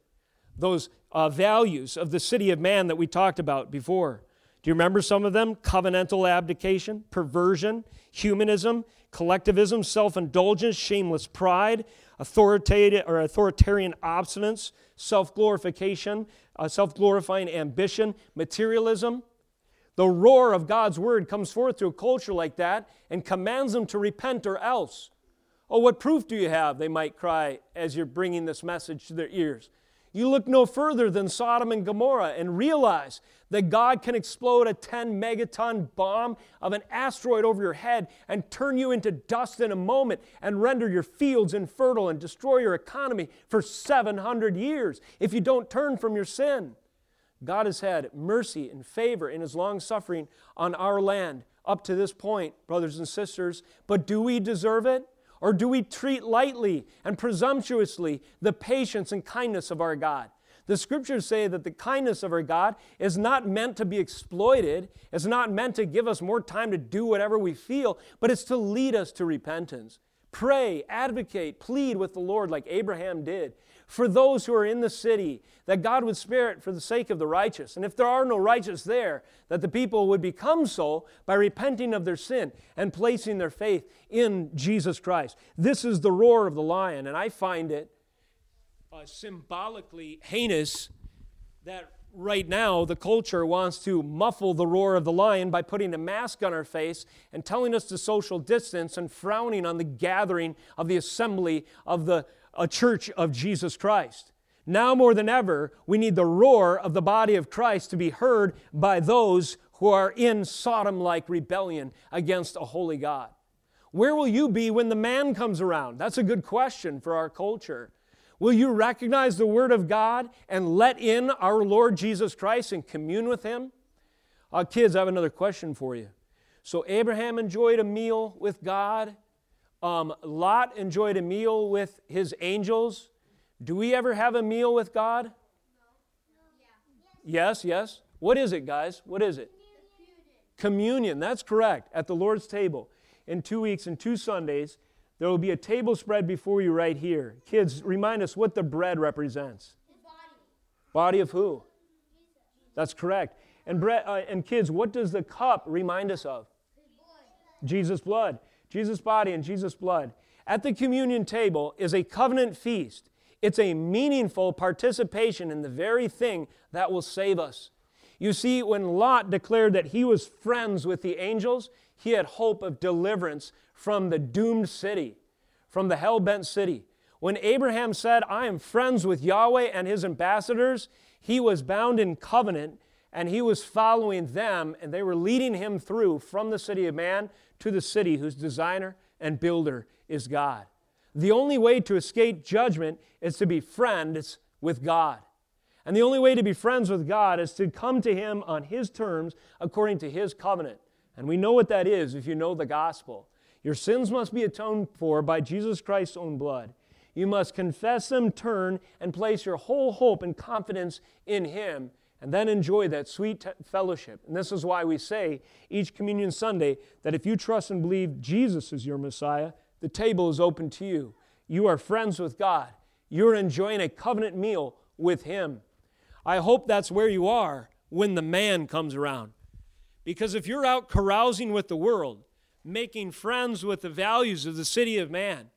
those uh, values of the city of man that we talked about before. Do you remember some of them? Covenantal abdication, perversion, humanism, collectivism, self indulgence, shameless pride, authoritative or authoritarian obstinance, self glorification, uh, self glorifying ambition, materialism, The roar of God's word comes forth to a culture like that and commands them to repent or else. Oh, what proof do you have? They might cry as you're bringing this message to their ears. You look no further than Sodom and Gomorrah and realize that God can explode a 10 megaton bomb of an asteroid over your head and turn you into dust in a moment and render your fields infertile and destroy your economy for 700 years if you don't turn from your sin. God has had mercy and favor in his long suffering on our land up to this point, brothers and sisters. But do we deserve it? Or do we treat lightly and presumptuously the patience and kindness of our God? The scriptures say that the kindness of our God is not meant to be exploited, it's not meant to give us more time to do whatever we feel, but it's to lead us to repentance. Pray, advocate, plead with the Lord like Abraham did for those who are in the city, that God would spare it for the sake of the righteous. And if there are no righteous there, that the people would become so by repenting of their sin and placing their faith in Jesus Christ. This is the roar of the lion, and I find it uh, symbolically heinous that right now the culture wants to muffle the roar of the lion by putting a mask on our face and telling us to social distance and frowning on the gathering of the assembly of the a church of Jesus Christ. Now more than ever, we need the roar of the body of Christ to be heard by those who are in Sodom like rebellion against a holy God. Where will you be when the man comes around? That's a good question for our culture. Will you recognize the Word of God and let in our Lord Jesus Christ and commune with Him? Uh, kids, I have another question for you. So, Abraham enjoyed a meal with God. Um, Lot enjoyed a meal with his angels. Do we ever have a meal with God? Yes, yes. What is it, guys? What is it? Communion. That's correct. At the Lord's table. In two weeks and two Sundays, there will be a table spread before you right here. Kids, remind us what the bread represents. Body. body. of who? That's correct. And, bread, uh, and kids, what does the cup remind us of? Jesus' blood. Jesus' body and Jesus' blood. At the communion table is a covenant feast. It's a meaningful participation in the very thing that will save us. You see, when Lot declared that he was friends with the angels, he had hope of deliverance from the doomed city, from the hell bent city. When Abraham said, I am friends with Yahweh and his ambassadors, he was bound in covenant and he was following them, and they were leading him through from the city of man to the city whose designer and builder is God. The only way to escape judgment is to be friends with God. And the only way to be friends with God is to come to Him on His terms according to His covenant. And we know what that is if you know the gospel. Your sins must be atoned for by Jesus Christ's own blood. You must confess them, turn, and place your whole hope and confidence in Him, and then enjoy that sweet t- fellowship. And this is why we say each Communion Sunday that if you trust and believe Jesus is your Messiah, the table is open to you. You are friends with God. You're enjoying a covenant meal with Him. I hope that's where you are when the man comes around. Because if you're out carousing with the world, making friends with the values of the city of man,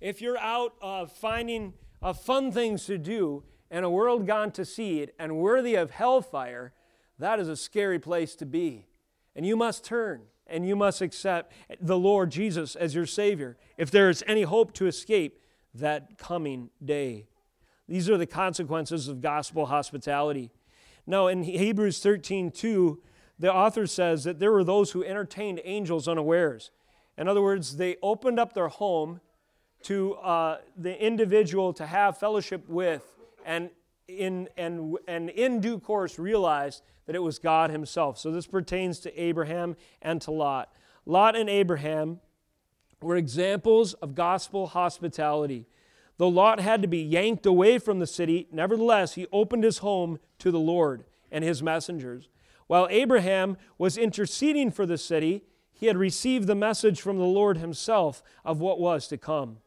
if you're out uh, finding uh, fun things to do in a world gone to seed and worthy of hellfire, that is a scary place to be. And you must turn and you must accept the Lord Jesus as your Savior if there is any hope to escape that coming day. These are the consequences of gospel hospitality. Now, in Hebrews 13 2, the author says that there were those who entertained angels unawares. In other words, they opened up their home to uh, the individual to have fellowship with, and in, and, and in due course realized that it was God Himself. So this pertains to Abraham and to Lot. Lot and Abraham were examples of gospel hospitality. Though Lot had to be yanked away from the city, nevertheless, he opened his home to the Lord and his messengers. While Abraham was interceding for the city, he had received the message from the Lord himself of what was to come.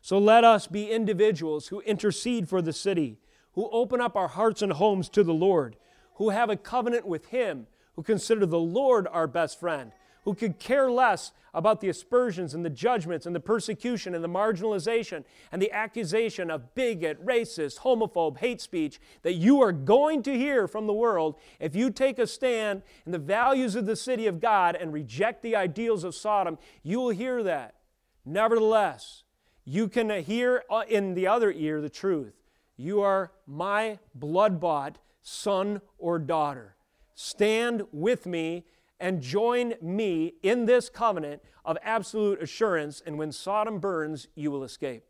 So let us be individuals who intercede for the city, who open up our hearts and homes to the Lord, who have a covenant with him, who consider the Lord our best friend, who could care less about the aspersions and the judgments and the persecution and the marginalization and the accusation of bigot, racist, homophobe, hate speech that you are going to hear from the world if you take a stand in the values of the city of God and reject the ideals of Sodom, you will hear that. Nevertheless, you can hear uh, in the other ear the truth. You are my blood bought son or daughter. Stand with me and join me in this covenant of absolute assurance, and when Sodom burns, you will escape.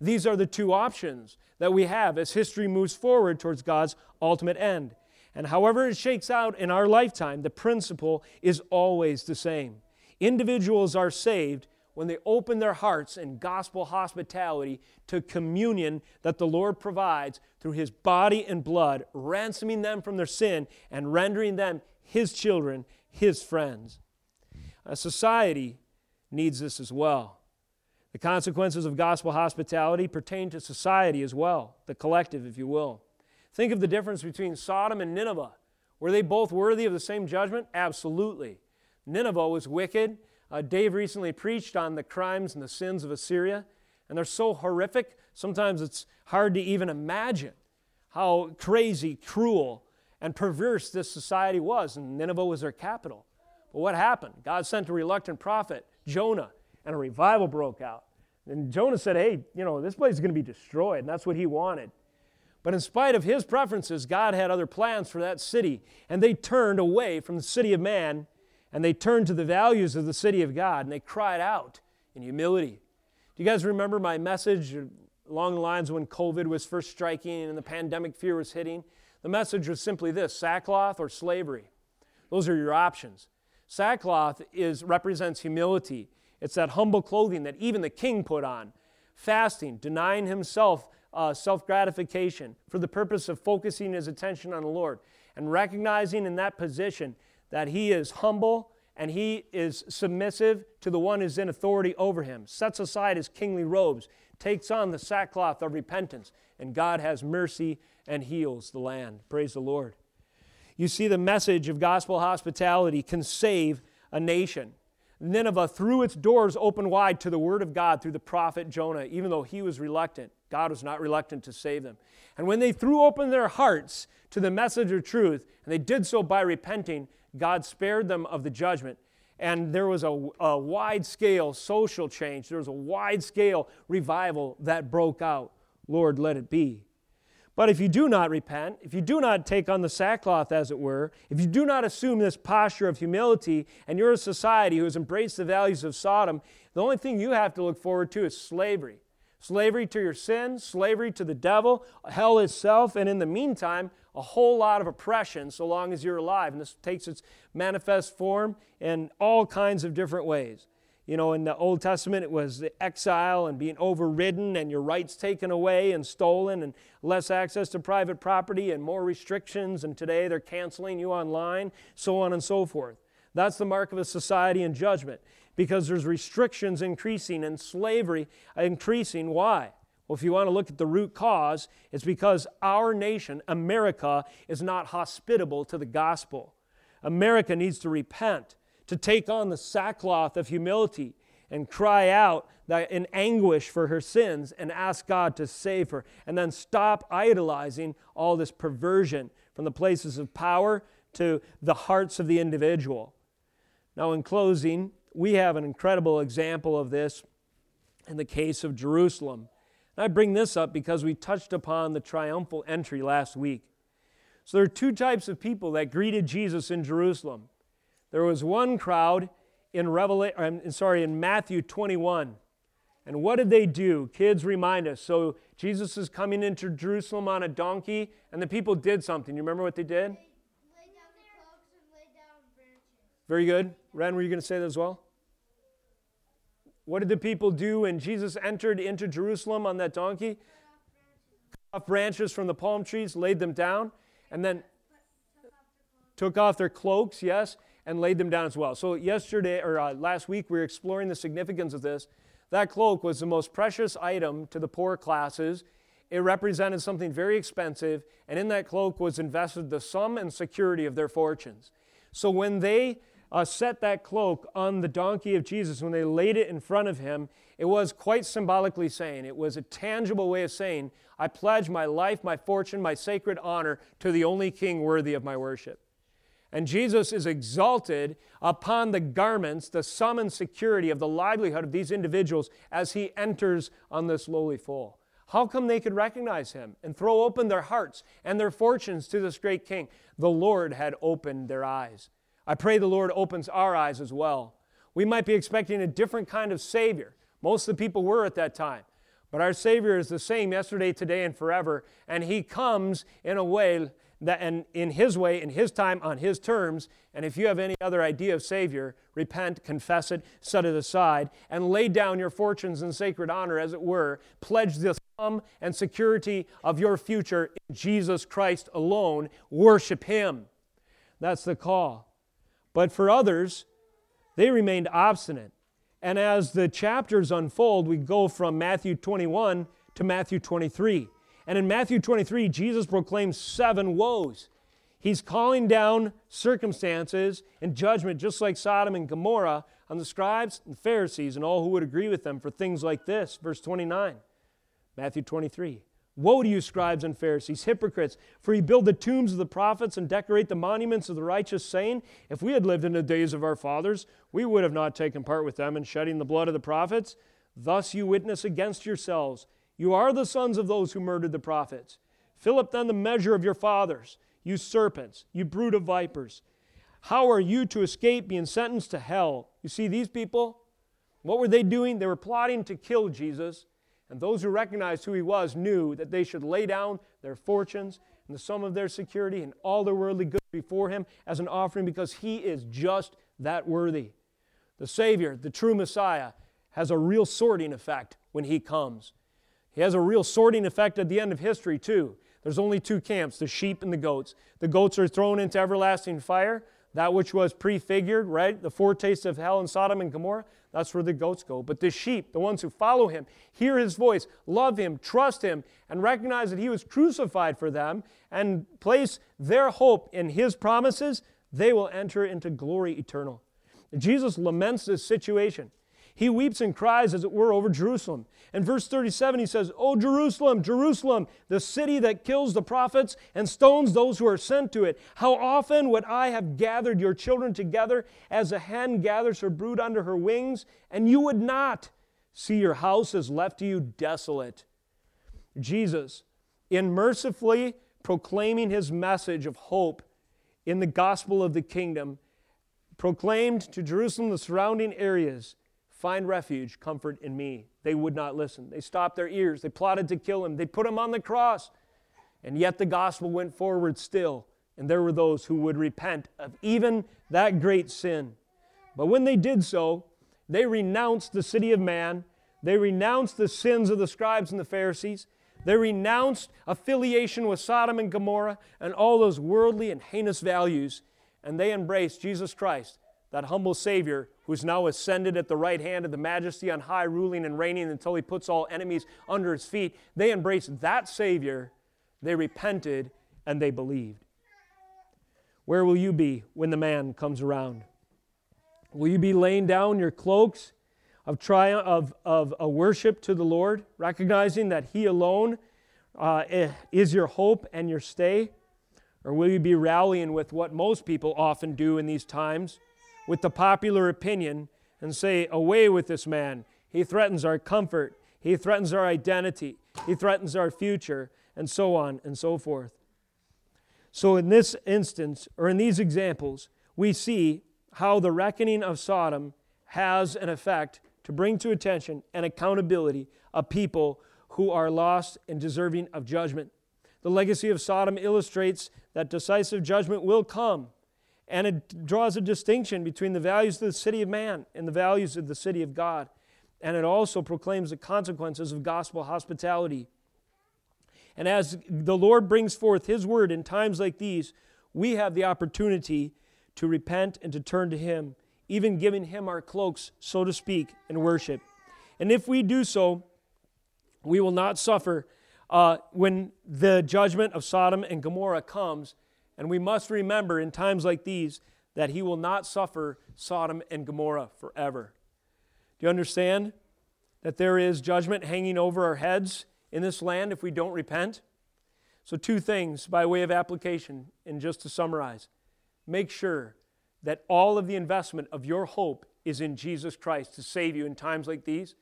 These are the two options that we have as history moves forward towards God's ultimate end. And however it shakes out in our lifetime, the principle is always the same. Individuals are saved when they open their hearts in gospel hospitality to communion that the Lord provides through His body and blood, ransoming them from their sin and rendering them His children, His friends. A society needs this as well. The consequences of gospel hospitality pertain to society as well, the collective, if you will. Think of the difference between Sodom and Nineveh. Were they both worthy of the same judgment? Absolutely. Nineveh was wicked uh, Dave recently preached on the crimes and the sins of Assyria, and they're so horrific, sometimes it's hard to even imagine how crazy, cruel, and perverse this society was. And Nineveh was their capital. But what happened? God sent a reluctant prophet, Jonah, and a revival broke out. And Jonah said, Hey, you know, this place is going to be destroyed. And that's what he wanted. But in spite of his preferences, God had other plans for that city. And they turned away from the city of man and they turned to the values of the city of God and they cried out in humility. Do you guys remember my message along the lines when COVID was first striking and the pandemic fear was hitting? The message was simply this sackcloth or slavery. Those are your options. Sackcloth is, represents humility. It's that humble clothing that even the king put on. Fasting, denying himself uh, self gratification for the purpose of focusing his attention on the Lord and recognizing in that position that he is humble and he is submissive to the one who's in authority over him, sets aside his kingly robes, takes on the sackcloth of repentance, and God has mercy and heals the land. Praise the Lord. You see, the message of gospel hospitality can save a nation. Nineveh threw its doors open wide to the word of God through the prophet Jonah, even though he was reluctant. God was not reluctant to save them. And when they threw open their hearts to the message of truth, and they did so by repenting, God spared them of the judgment. And there was a, a wide scale social change. There was a wide scale revival that broke out. Lord, let it be. But if you do not repent, if you do not take on the sackcloth, as it were, if you do not assume this posture of humility, and you're a society who has embraced the values of Sodom, the only thing you have to look forward to is slavery. Slavery to your sin, slavery to the devil, hell itself, and in the meantime, a whole lot of oppression so long as you're alive. And this takes its manifest form in all kinds of different ways. You know, in the Old Testament, it was the exile and being overridden and your rights taken away and stolen and less access to private property and more restrictions. And today they're canceling you online, so on and so forth. That's the mark of a society in judgment because there's restrictions increasing and slavery increasing. Why? Well, if you want to look at the root cause, it's because our nation, America, is not hospitable to the gospel. America needs to repent, to take on the sackcloth of humility and cry out in anguish for her sins and ask God to save her. And then stop idolizing all this perversion from the places of power to the hearts of the individual. Now, in closing, we have an incredible example of this in the case of Jerusalem. And I bring this up because we touched upon the triumphal entry last week. So there are two types of people that greeted Jesus in Jerusalem. There was one crowd in Revelation, um, sorry, in Matthew 21. And what did they do? Kids remind us. So Jesus is coming into Jerusalem on a donkey, and the people did something. You remember what they did? They down their and laid down branches. Very good. Ren, were you going to say that as well? What did the people do when Jesus entered into Jerusalem on that donkey? Cut off branches from the palm trees, laid them down, and then took off their cloaks, yes, and laid them down as well. So, yesterday or uh, last week, we were exploring the significance of this. That cloak was the most precious item to the poor classes. It represented something very expensive, and in that cloak was invested the sum and security of their fortunes. So, when they uh, set that cloak on the donkey of Jesus, when they laid it in front of him, it was quite symbolically saying, it was a tangible way of saying, I pledge my life, my fortune, my sacred honor to the only king worthy of my worship. And Jesus is exalted upon the garments, the sum and security of the livelihood of these individuals as he enters on this lowly foal. How come they could recognize him and throw open their hearts and their fortunes to this great king? The Lord had opened their eyes. I pray the Lord opens our eyes as well. We might be expecting a different kind of Savior. Most of the people were at that time. But our Savior is the same yesterday, today, and forever. And He comes in a way that, and in His way, in His time, on His terms. And if you have any other idea of Savior, repent, confess it, set it aside, and lay down your fortunes in sacred honor, as it were. Pledge the sum and security of your future in Jesus Christ alone. Worship Him. That's the call. But for others, they remained obstinate. And as the chapters unfold, we go from Matthew 21 to Matthew 23. And in Matthew 23, Jesus proclaims seven woes. He's calling down circumstances and judgment, just like Sodom and Gomorrah, on the scribes and Pharisees and all who would agree with them for things like this. Verse 29, Matthew 23. Woe to you, scribes and Pharisees, hypocrites, for you build the tombs of the prophets and decorate the monuments of the righteous, saying, If we had lived in the days of our fathers, we would have not taken part with them in shedding the blood of the prophets. Thus you witness against yourselves. You are the sons of those who murdered the prophets. Fill up then the measure of your fathers, you serpents, you brood of vipers. How are you to escape being sentenced to hell? You see, these people, what were they doing? They were plotting to kill Jesus. And those who recognized who he was knew that they should lay down their fortunes and the sum of their security and all their worldly goods before him as an offering because he is just that worthy. The Savior, the true Messiah, has a real sorting effect when he comes. He has a real sorting effect at the end of history, too. There's only two camps the sheep and the goats. The goats are thrown into everlasting fire, that which was prefigured, right? The foretaste of hell in Sodom and Gomorrah. That's where the goats go. But the sheep, the ones who follow him, hear his voice, love him, trust him, and recognize that he was crucified for them and place their hope in his promises, they will enter into glory eternal. Jesus laments this situation. He weeps and cries, as it were, over Jerusalem. In verse 37, he says, O Jerusalem, Jerusalem, the city that kills the prophets and stones those who are sent to it. How often would I have gathered your children together as a hen gathers her brood under her wings, and you would not? See, your house is left to you desolate. Jesus, in mercifully proclaiming his message of hope in the gospel of the kingdom, proclaimed to Jerusalem the surrounding areas Find refuge, comfort in me. They would not listen. They stopped their ears. They plotted to kill him. They put him on the cross. And yet the gospel went forward still. And there were those who would repent of even that great sin. But when they did so, they renounced the city of man. They renounced the sins of the scribes and the Pharisees. They renounced affiliation with Sodom and Gomorrah and all those worldly and heinous values. And they embraced Jesus Christ that humble Savior who's now ascended at the right hand of the majesty on high, ruling and reigning until he puts all enemies under his feet. They embraced that Savior, they repented, and they believed. Where will you be when the man comes around? Will you be laying down your cloaks of triumph of, of a worship to the Lord, recognizing that He alone uh, is your hope and your stay? Or will you be rallying with what most people often do in these times? With the popular opinion and say, Away with this man. He threatens our comfort. He threatens our identity. He threatens our future, and so on and so forth. So, in this instance, or in these examples, we see how the reckoning of Sodom has an effect to bring to attention and accountability a people who are lost and deserving of judgment. The legacy of Sodom illustrates that decisive judgment will come and it draws a distinction between the values of the city of man and the values of the city of God. And it also proclaims the consequences of gospel hospitality. And as the Lord brings forth His word in times like these, we have the opportunity to repent and to turn to Him, even giving Him our cloaks, so to speak, in worship. And if we do so, we will not suffer uh, when the judgment of Sodom and Gomorrah comes and we must remember in times like these that he will not suffer Sodom and Gomorrah forever. Do you understand that there is judgment hanging over our heads in this land if we don't repent? So, two things by way of application, and just to summarize make sure that all of the investment of your hope is in Jesus Christ to save you in times like these,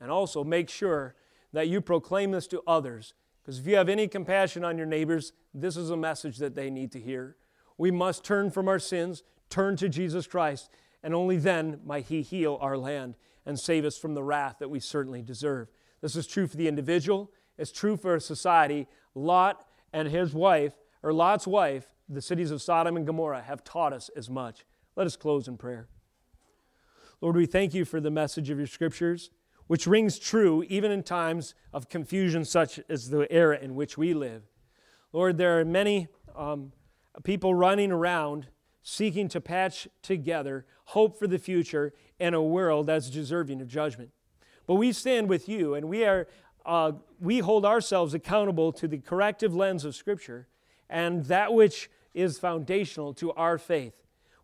and also make sure that you proclaim this to others. Because if you have any compassion on your neighbors, this is a message that they need to hear. We must turn from our sins, turn to Jesus Christ, and only then might He heal our land and save us from the wrath that we certainly deserve. This is true for the individual, it's true for society. Lot and his wife, or Lot's wife, the cities of Sodom and Gomorrah, have taught us as much. Let us close in prayer. Lord, we thank you for the message of your scriptures, which rings true even in times of confusion such as the era in which we live. Lord, there are many um, people running around seeking to patch together hope for the future in a world that's deserving of judgment. But we stand with you and we are uh, we hold ourselves accountable to the corrective lens of Scripture and that which is foundational to our faith.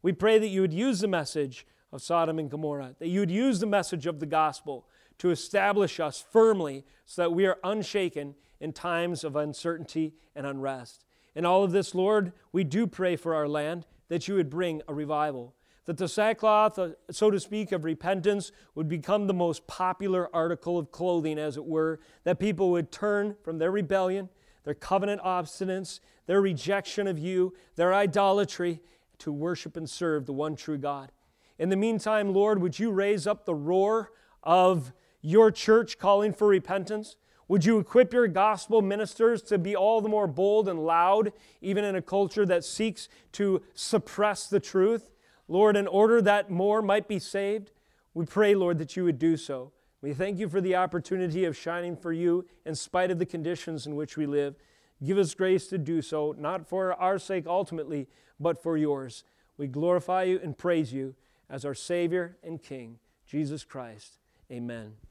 We pray that you would use the message of Sodom and Gomorrah, that you would use the message of the gospel to establish us firmly so that we are unshaken in times of uncertainty and unrest. In all of this, Lord, we do pray for our land that you would bring a revival, that the sackcloth, uh, so to speak, of repentance would become the most popular article of clothing, as it were, that people would turn from their rebellion, their covenant obstinance, their rejection of you, their idolatry, to worship and serve the one true God. In the meantime, Lord, would you raise up the roar of your church calling for repentance? Would you equip your gospel ministers to be all the more bold and loud, even in a culture that seeks to suppress the truth? Lord, in order that more might be saved, we pray, Lord, that you would do so. We thank you for the opportunity of shining for you in spite of the conditions in which we live. Give us grace to do so, not for our sake ultimately, but for yours. We glorify you and praise you as our Savior and King, Jesus Christ. Amen.